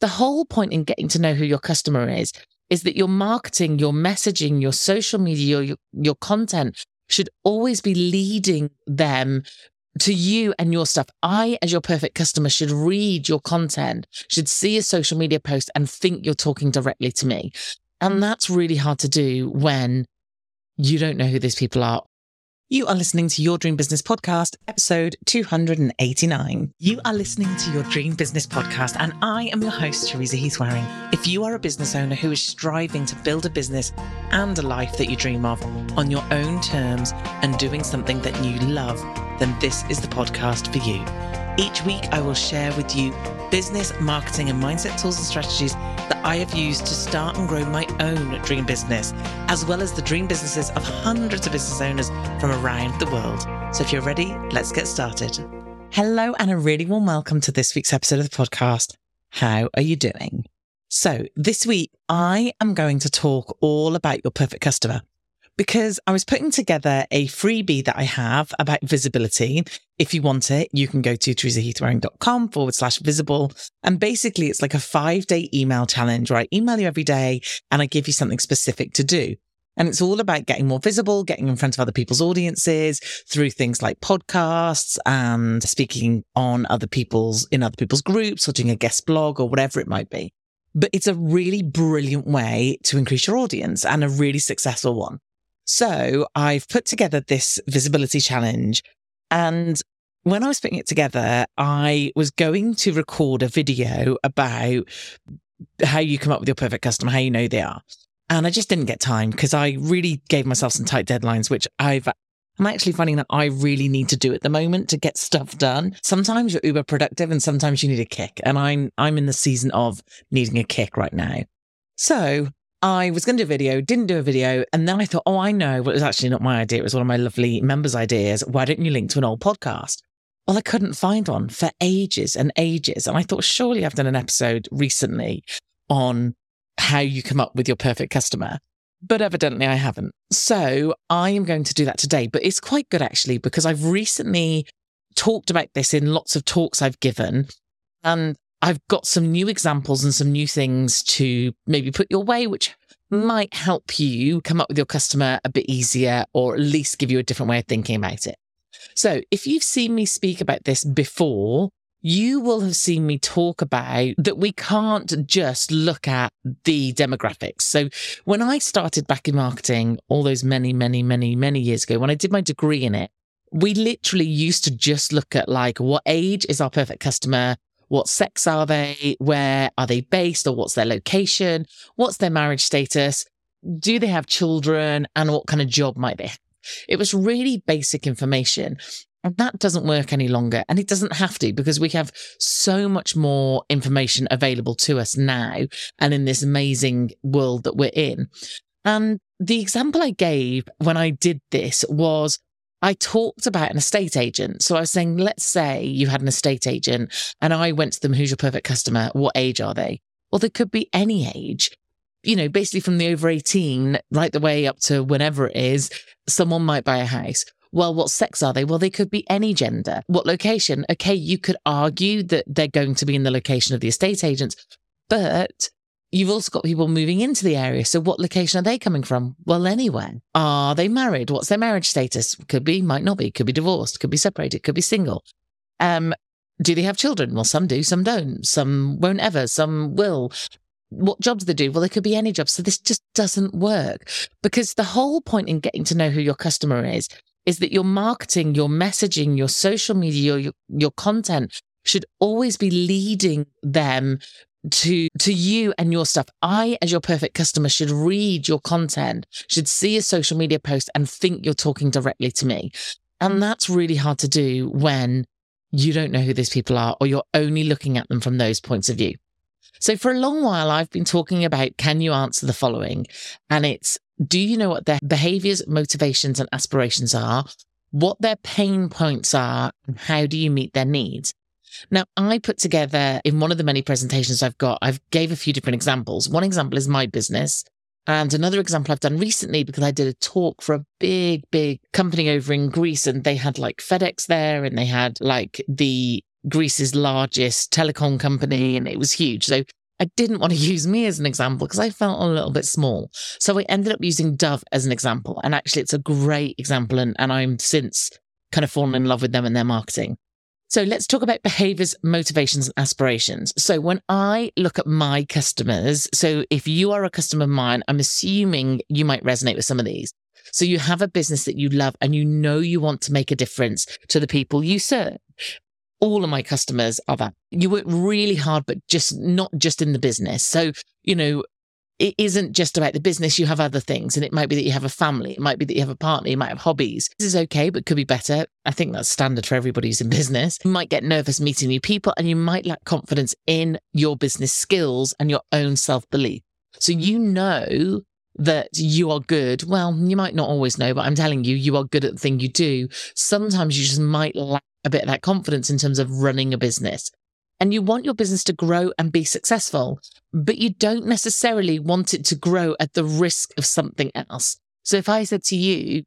the whole point in getting to know who your customer is, is that your marketing, your messaging, your social media, your, your content should always be leading them to you and your stuff. I, as your perfect customer, should read your content, should see a social media post and think you're talking directly to me. And that's really hard to do when you don't know who these people are you are listening to Your Dream Business Podcast, episode 289. You are listening to Your Dream Business Podcast, and I am your host, Teresa Heath-Wareing. If you are a business owner who is striving to build a business and a life that you dream of on your own terms and doing something that you love, then this is the podcast for you. Each week, I will share with you business, marketing, and mindset tools and strategies that I have used to start and grow my own dream business, as well as the dream businesses of hundreds of business owners from around the world. So if you're ready, let's get started. Hello, and a really warm welcome to this week's episode of the podcast. How are you doing? So, this week, I am going to talk all about your perfect customer because I was putting together a freebie that I have about visibility. If you want it, you can go to teresaheathwareing.com forward slash visible. And basically, it's like a five day email challenge where I email you every day and I give you something specific to do. And it's all about getting more visible, getting in front of other people's audiences through things like podcasts and speaking on other people's, in other people's groups or doing a guest blog or whatever it might be. But it's a really brilliant way to increase your audience and a really successful one. So I've put together this visibility challenge. And when I was putting it together, I was going to record a video about how you come up with your perfect customer, how you know they are. And I just didn't get time because I really gave myself some tight deadlines, which I've I'm actually finding that I really need to do at the moment to get stuff done. Sometimes you're uber productive and sometimes you need a kick. And I'm I'm in the season of needing a kick right now. So I was going to do a video, didn't do a video. And then I thought, oh, I know. Well, it was actually not my idea. It was one of my lovely members' ideas. Why don't you link to an old podcast? Well, I couldn't find one for ages and ages. And I thought, surely I've done an episode recently on how you come up with your perfect customer. But evidently I haven't. So I am going to do that today. But it's quite good actually, because I've recently talked about this in lots of talks I've given. And I've got some new examples and some new things to maybe put your way, which might help you come up with your customer a bit easier or at least give you a different way of thinking about it. So if you've seen me speak about this before, you will have seen me talk about that we can't just look at the demographics. So when I started back in marketing all those many, many, many, many years ago, when I did my degree in it, we literally used to just look at like what age is our perfect customer? What sex are they? Where are they based or what's their location? What's their marriage status? Do they have children? And what kind of job might they have? It was really basic information. And that doesn't work any longer. And it doesn't have to because we have so much more information available to us now and in this amazing world that we're in. And the example I gave when I did this was I talked about an estate agent. So I was saying, let's say you had an estate agent and I went to them, who's your perfect customer? What age are they? Well, they could be any age, you know, basically from the over 18 right the way up to whenever it is, someone might buy a house. Well, what sex are they? Well, they could be any gender. What location? Okay, you could argue that they're going to be in the location of the estate agents, but You've also got people moving into the area. So what location are they coming from? Well, anywhere. Are they married? What's their marriage status? Could be, might not be, could be divorced, could be separated, could be single. Um, do they have children? Well, some do, some don't. Some won't ever, some will. What jobs do they do? Well, they could be any job. So this just doesn't work because the whole point in getting to know who your customer is, is that your marketing, your messaging, your social media, your, your content should always be leading them to to you and your stuff. I as your perfect customer should read your content should see a social media post and think you're talking directly to me. And that's really hard to do when you don't know who these people are or you're only looking at them from those points of view. So for a long while i've been talking about can you answer the following? And it's do you know what their behaviors motivations and aspirations are? What their pain points are? And how do you meet their needs now, I put together in one of the many presentations I've got, I've gave a few different examples. One example is my business. And another example I've done recently because I did a talk for a big, big company over in Greece and they had like FedEx there and they had like the Greece's largest telecom company and it was huge. So I didn't want to use me as an example because I felt a little bit small. So I ended up using Dove as an example. And actually, it's a great example. And, and I'm since kind of fallen in love with them and their marketing. So let's talk about behaviors, motivations, and aspirations. So when I look at my customers, so if you are a customer of mine, I'm assuming you might resonate with some of these. So you have a business that you love and you know you want to make a difference to the people you serve. All of my customers are that. You work really hard, but just not just in the business. So, you know, it isn't just about the business. You have other things. And it might be that you have a family. It might be that you have a partner. You might have hobbies. This is okay, but could be better. I think that's standard for everybody who's in business. You might get nervous meeting new people and you might lack confidence in your business skills and your own self belief. So you know that you are good. Well, you might not always know, but I'm telling you, you are good at the thing you do. Sometimes you just might lack a bit of that confidence in terms of running a business and you want your business to grow and be successful, but you don't necessarily want it to grow at the risk of something else. So if I said to you,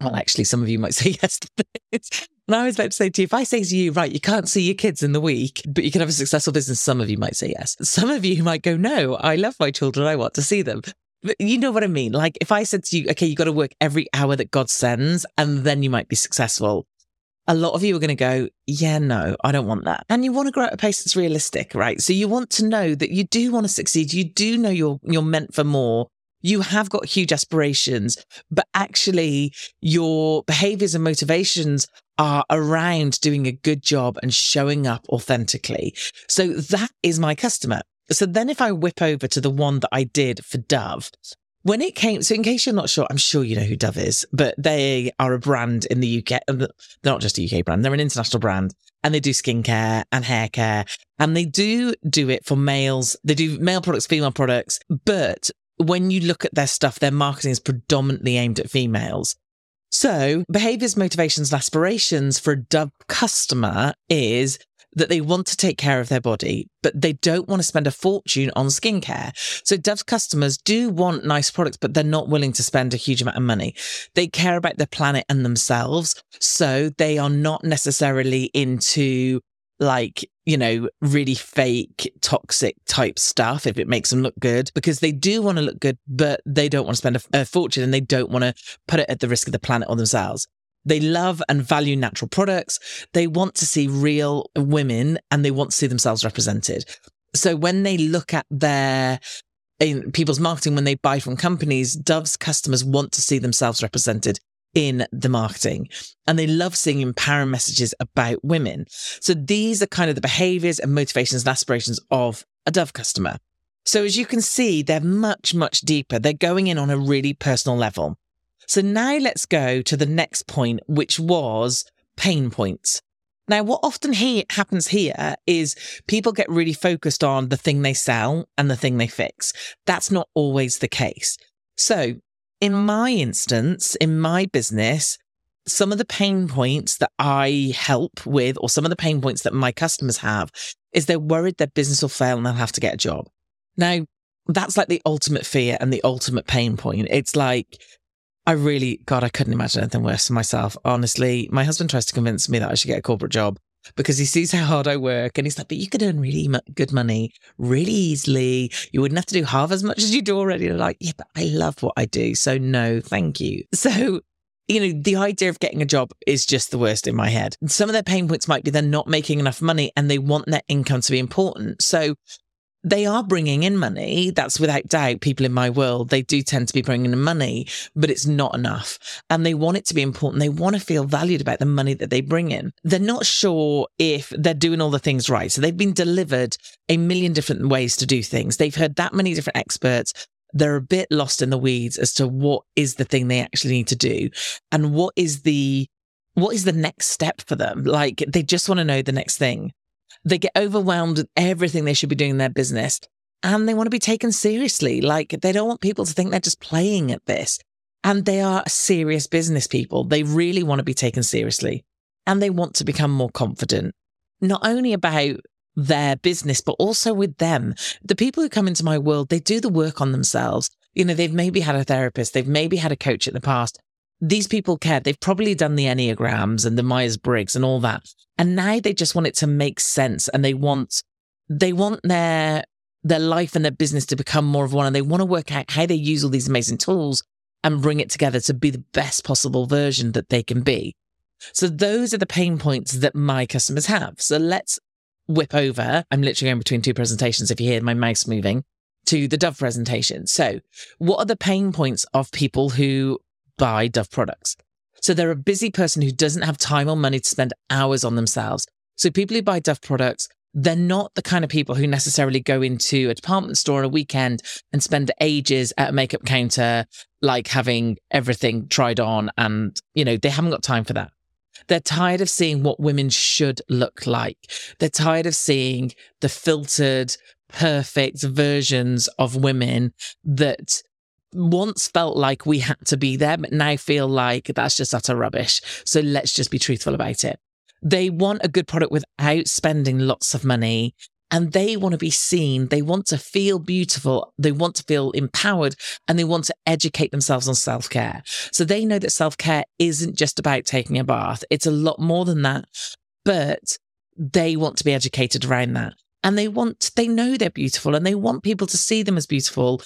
well, actually, some of you might say yes to this. And I was about to say to you, if I say to you, right, you can't see your kids in the week, but you can have a successful business, some of you might say yes. Some of you might go, no, I love my children. I want to see them. But you know what I mean? Like if I said to you, okay, you've got to work every hour that God sends and then you might be successful a lot of you are going to go, yeah, no, I don't want that. And you want to grow at a pace that's realistic, right? So you want to know that you do want to succeed. You do know you're, you're meant for more. You have got huge aspirations, but actually your behaviors and motivations are around doing a good job and showing up authentically. So that is my customer. So then if I whip over to the one that I did for Dove, when it came, so in case you're not sure, I'm sure you know who Dove is, but they are a brand in the UK. Um, they're not just a UK brand, they're an international brand and they do skincare and hair care and they do do it for males. They do male products, female products, but when you look at their stuff, their marketing is predominantly aimed at females. So behaviors, motivations, and aspirations for a Dove customer is that they want to take care of their body, but they don't want to spend a fortune on skincare. So Dove's customers do want nice products, but they're not willing to spend a huge amount of money. They care about the planet and themselves. So they are not necessarily into like, you know, really fake, toxic type stuff if it makes them look good, because they do want to look good, but they don't want to spend a, a fortune and they don't want to put it at the risk of the planet or themselves. They love and value natural products. They want to see real women and they want to see themselves represented. So when they look at their in people's marketing, when they buy from companies, Dove's customers want to see themselves represented in the marketing and they love seeing empowering messages about women. So these are kind of the behaviors and motivations and aspirations of a Dove customer. So as you can see, they're much, much deeper. They're going in on a really personal level. So now let's go to the next point, which was pain points. Now, what often he- happens here is people get really focused on the thing they sell and the thing they fix. That's not always the case. So, in my instance, in my business, some of the pain points that I help with, or some of the pain points that my customers have, is they're worried their business will fail and they'll have to get a job. Now, that's like the ultimate fear and the ultimate pain point. It's like I really, God, I couldn't imagine anything worse for myself. Honestly, my husband tries to convince me that I should get a corporate job because he sees how hard I work and he's like, but you could earn really good money really easily. You wouldn't have to do half as much as you do already. And I'm like, yeah, but I love what I do. So no, thank you. So, you know, the idea of getting a job is just the worst in my head. Some of their pain points might be they're not making enough money and they want their income to be important. So they are bringing in money. That's without doubt. People in my world, they do tend to be bringing in money, but it's not enough. And they want it to be important. They want to feel valued about the money that they bring in. They're not sure if they're doing all the things right. So they've been delivered a million different ways to do things. They've heard that many different experts. They're a bit lost in the weeds as to what is the thing they actually need to do and what is the what is the next step for them? Like they just want to know the next thing. They get overwhelmed with everything they should be doing in their business and they want to be taken seriously. Like they don't want people to think they're just playing at this. And they are serious business people. They really want to be taken seriously and they want to become more confident, not only about their business, but also with them. The people who come into my world, they do the work on themselves. You know, they've maybe had a therapist, they've maybe had a coach in the past, these people care. They've probably done the Enneagrams and the Myers Briggs and all that. And now they just want it to make sense and they want, they want their their life and their business to become more of one and they want to work out how they use all these amazing tools and bring it together to be the best possible version that they can be. So those are the pain points that my customers have. So let's whip over. I'm literally going between two presentations if you hear my mouse moving to the Dove presentation. So what are the pain points of people who buy Dove products? So they're a busy person who doesn't have time or money to spend hours on themselves. So people who buy Dove products, they're not the kind of people who necessarily go into a department store on a weekend and spend ages at a makeup counter, like having everything tried on. And, you know, they haven't got time for that. They're tired of seeing what women should look like. They're tired of seeing the filtered, perfect versions of women that once felt like we had to be there, but now feel like that's just utter rubbish. So let's just be truthful about it. They want a good product without spending lots of money and they want to be seen. They want to feel beautiful. They want to feel empowered and they want to educate themselves on self care. So they know that self care isn't just about taking a bath. It's a lot more than that, but they want to be educated around that. And they want, they know they're beautiful and they want people to see them as beautiful.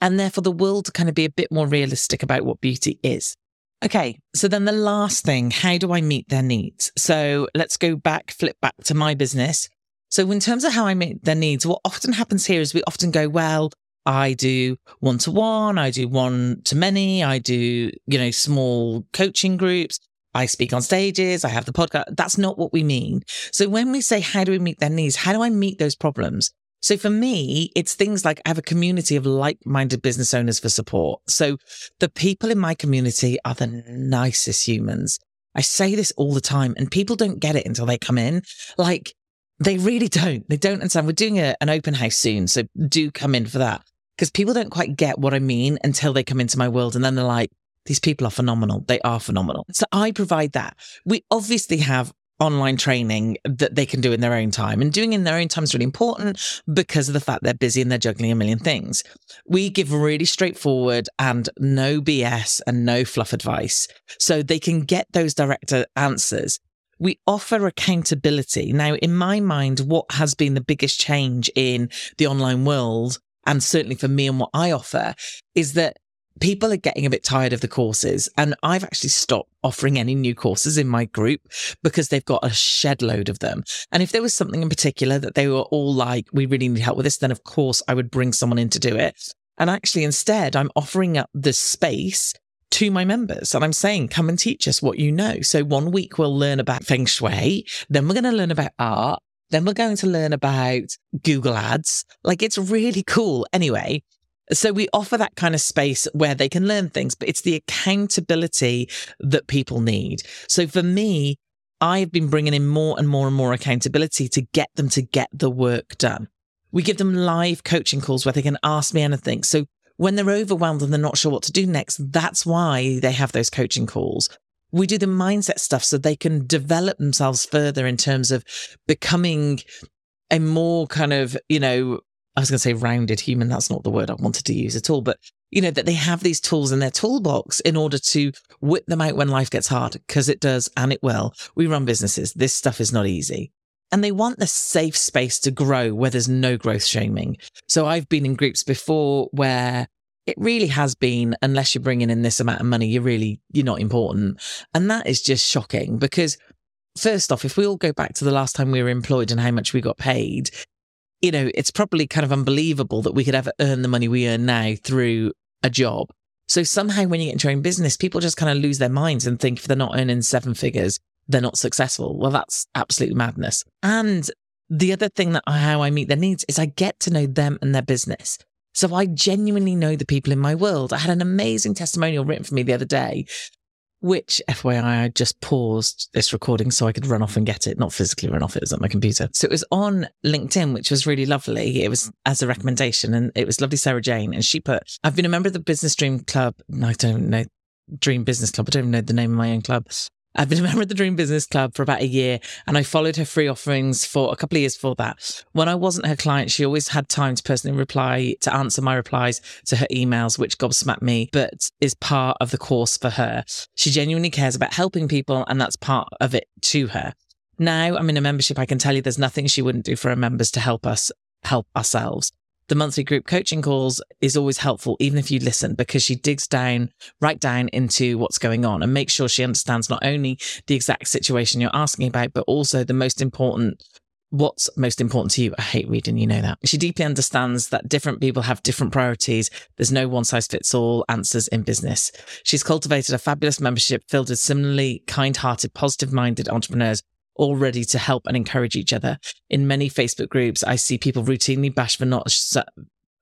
And therefore the world to kind of be a bit more realistic about what beauty is. Okay. So then the last thing, how do I meet their needs? So let's go back, flip back to my business. So, in terms of how I meet their needs, what often happens here is we often go, well, I do one to one, I do one to many, I do, you know, small coaching groups. I speak on stages, I have the podcast. That's not what we mean. So when we say, how do we meet their needs? How do I meet those problems? So for me, it's things like I have a community of like-minded business owners for support. So the people in my community are the nicest humans. I say this all the time and people don't get it until they come in. Like they really don't. They don't understand. We're doing a, an open house soon. So do come in for that because people don't quite get what I mean until they come into my world. And then they're like, these people are phenomenal. They are phenomenal. So I provide that. We obviously have online training that they can do in their own time and doing in their own time is really important because of the fact they're busy and they're juggling a million things. We give really straightforward and no BS and no fluff advice so they can get those direct answers we offer accountability. Now, in my mind, what has been the biggest change in the online world, and certainly for me and what I offer, is that people are getting a bit tired of the courses. And I've actually stopped offering any new courses in my group because they've got a shed load of them. And if there was something in particular that they were all like, we really need help with this, then of course I would bring someone in to do it. And actually, instead, I'm offering up the space to my members and I'm saying, come and teach us what you know. So one week we'll learn about feng shui. Then we're going to learn about art. Then we're going to learn about Google ads. Like it's really cool. Anyway, so we offer that kind of space where they can learn things, but it's the accountability that people need. So for me, I've been bringing in more and more and more accountability to get them to get the work done. We give them live coaching calls where they can ask me anything. So when they're overwhelmed and they're not sure what to do next, that's why they have those coaching calls. We do the mindset stuff so they can develop themselves further in terms of becoming a more kind of, you know, I was going to say rounded human. That's not the word I wanted to use at all, but you know, that they have these tools in their toolbox in order to whip them out when life gets hard, because it does and it will. We run businesses. This stuff is not easy and they want the safe space to grow where there's no growth shaming. So I've been in groups before where it really has been, unless you're bringing in this amount of money, you're really, you're not important. And that is just shocking because first off, if we all go back to the last time we were employed and how much we got paid, you know, it's probably kind of unbelievable that we could ever earn the money we earn now through a job. So somehow when you get into your own business, people just kind of lose their minds and think if they're not earning seven figures, they're not successful. Well, that's absolute madness. And the other thing that how I meet their needs is I get to know them and their business. So I genuinely know the people in my world. I had an amazing testimonial written for me the other day, which FYI, I just paused this recording so I could run off and get it, not physically run off it, was on my computer. So it was on LinkedIn, which was really lovely. It was as a recommendation and it was lovely Sarah Jane. And she put, I've been a member of the Business Dream Club. I don't know. Dream Business Club. I don't even know the name of my own club. I've been a member of the Dream Business Club for about a year and I followed her free offerings for a couple of years for that. When I wasn't her client, she always had time to personally reply, to answer my replies to her emails, which gobsmacked me, but is part of the course for her. She genuinely cares about helping people and that's part of it to her. Now I'm in a membership. I can tell you there's nothing she wouldn't do for her members to help us help ourselves the monthly group coaching calls is always helpful, even if you listen, because she digs down, right down into what's going on and makes sure she understands not only the exact situation you're asking about, but also the most important what's most important to you. I hate reading, you know that. She deeply understands that different people have different priorities. There's no one size fits all answers in business. She's cultivated a fabulous membership filled with similarly kind hearted, positive minded entrepreneurs all ready to help and encourage each other. In many Facebook groups, I see people routinely bash for not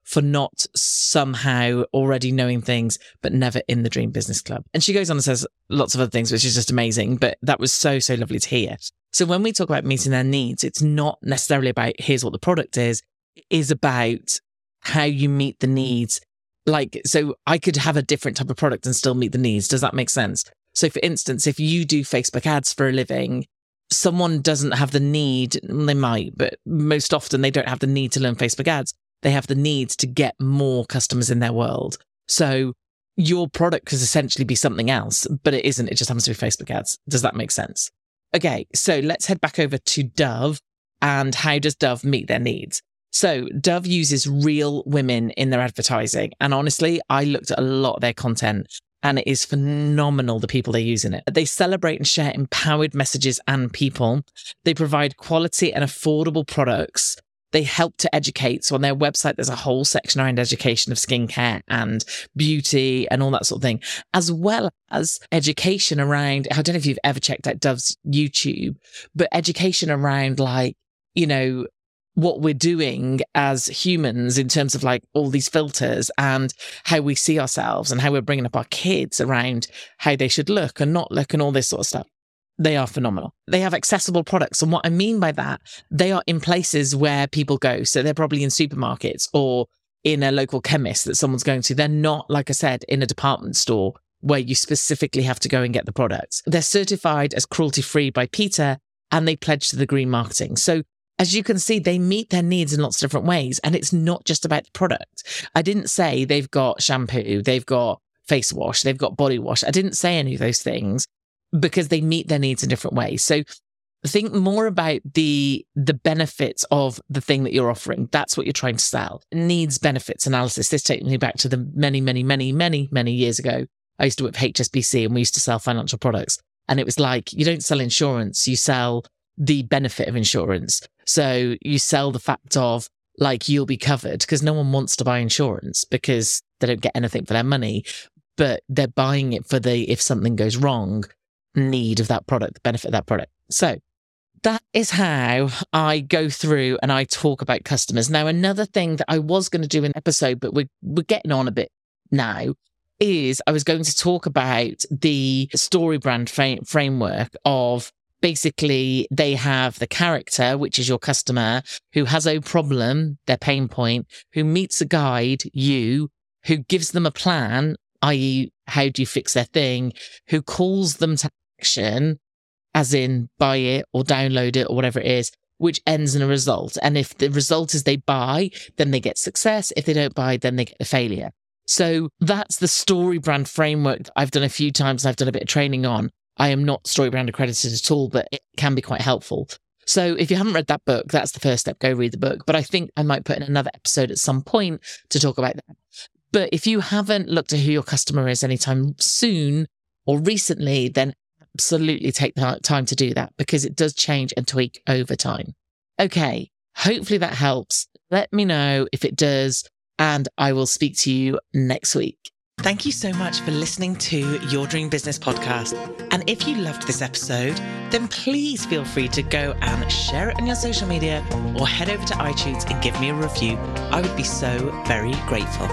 for not somehow already knowing things, but never in the Dream Business Club. And she goes on and says lots of other things, which is just amazing. But that was so, so lovely to hear. So when we talk about meeting their needs, it's not necessarily about here's what the product is, it is about how you meet the needs. Like, so I could have a different type of product and still meet the needs. Does that make sense? So, for instance, if you do Facebook ads for a living, someone doesn't have the need, they might, but most often they don't have the need to learn Facebook ads. They have the need to get more customers in their world. So your product could essentially be something else, but it isn't. It just happens to be Facebook ads. Does that make sense? Okay. So let's head back over to Dove and how does Dove meet their needs? So Dove uses real women in their advertising. And honestly, I looked at a lot of their content and it is phenomenal the people they use in it. They celebrate and share empowered messages and people. They provide quality and affordable products. They help to educate. So on their website, there's a whole section around education of skincare and beauty and all that sort of thing, as well as education around, I don't know if you've ever checked out Dove's YouTube, but education around like, you know, what we're doing as humans in terms of like all these filters and how we see ourselves and how we're bringing up our kids around how they should look and not look and all this sort of stuff. They are phenomenal. They have accessible products. And what I mean by that, they are in places where people go. So they're probably in supermarkets or in a local chemist that someone's going to. They're not, like I said, in a department store where you specifically have to go and get the products. They're certified as cruelty free by PETA and they pledge to the green marketing. So as you can see, they meet their needs in lots of different ways. And it's not just about the product. I didn't say they've got shampoo, they've got face wash, they've got body wash. I didn't say any of those things because they meet their needs in different ways. So think more about the the benefits of the thing that you're offering. That's what you're trying to sell. Needs benefits analysis. This takes me back to the many, many, many, many, many years ago. I used to work for HSBC and we used to sell financial products. And it was like, you don't sell insurance, you sell the benefit of insurance. So you sell the fact of like you'll be covered because no one wants to buy insurance because they don't get anything for their money, but they're buying it for the if something goes wrong need of that product, the benefit of that product. So that is how I go through and I talk about customers. Now, another thing that I was going to do an episode, but we're, we're getting on a bit now, is I was going to talk about the story brand fa- framework of basically they have the character, which is your customer, who has a problem, their pain point, who meets a guide, you, who gives them a plan, i.e., how do you fix their thing, who calls them to action, as in buy it or download it or whatever it is, which ends in a result. And if the result is they buy, then they get success. If they don't buy, then they get a failure. So that's the story brand framework I've done a few times. I've done a bit of training on. I am not StoryBrand accredited at all, but it can be quite helpful. So if you haven't read that book, that's the first step. Go read the book. But I think I might put in another episode at some point to talk about that. But if you haven't looked at who your customer is anytime soon or recently, then absolutely take the time to do that because it does change and tweak over time. Okay. Hopefully that helps. Let me know if it does, and I will speak to you next week. Thank you so much for listening to Your Dream Business podcast. And if you loved this episode, then please feel free to go and share it on your social media or head over to iTunes and give me a review. I would be so very grateful.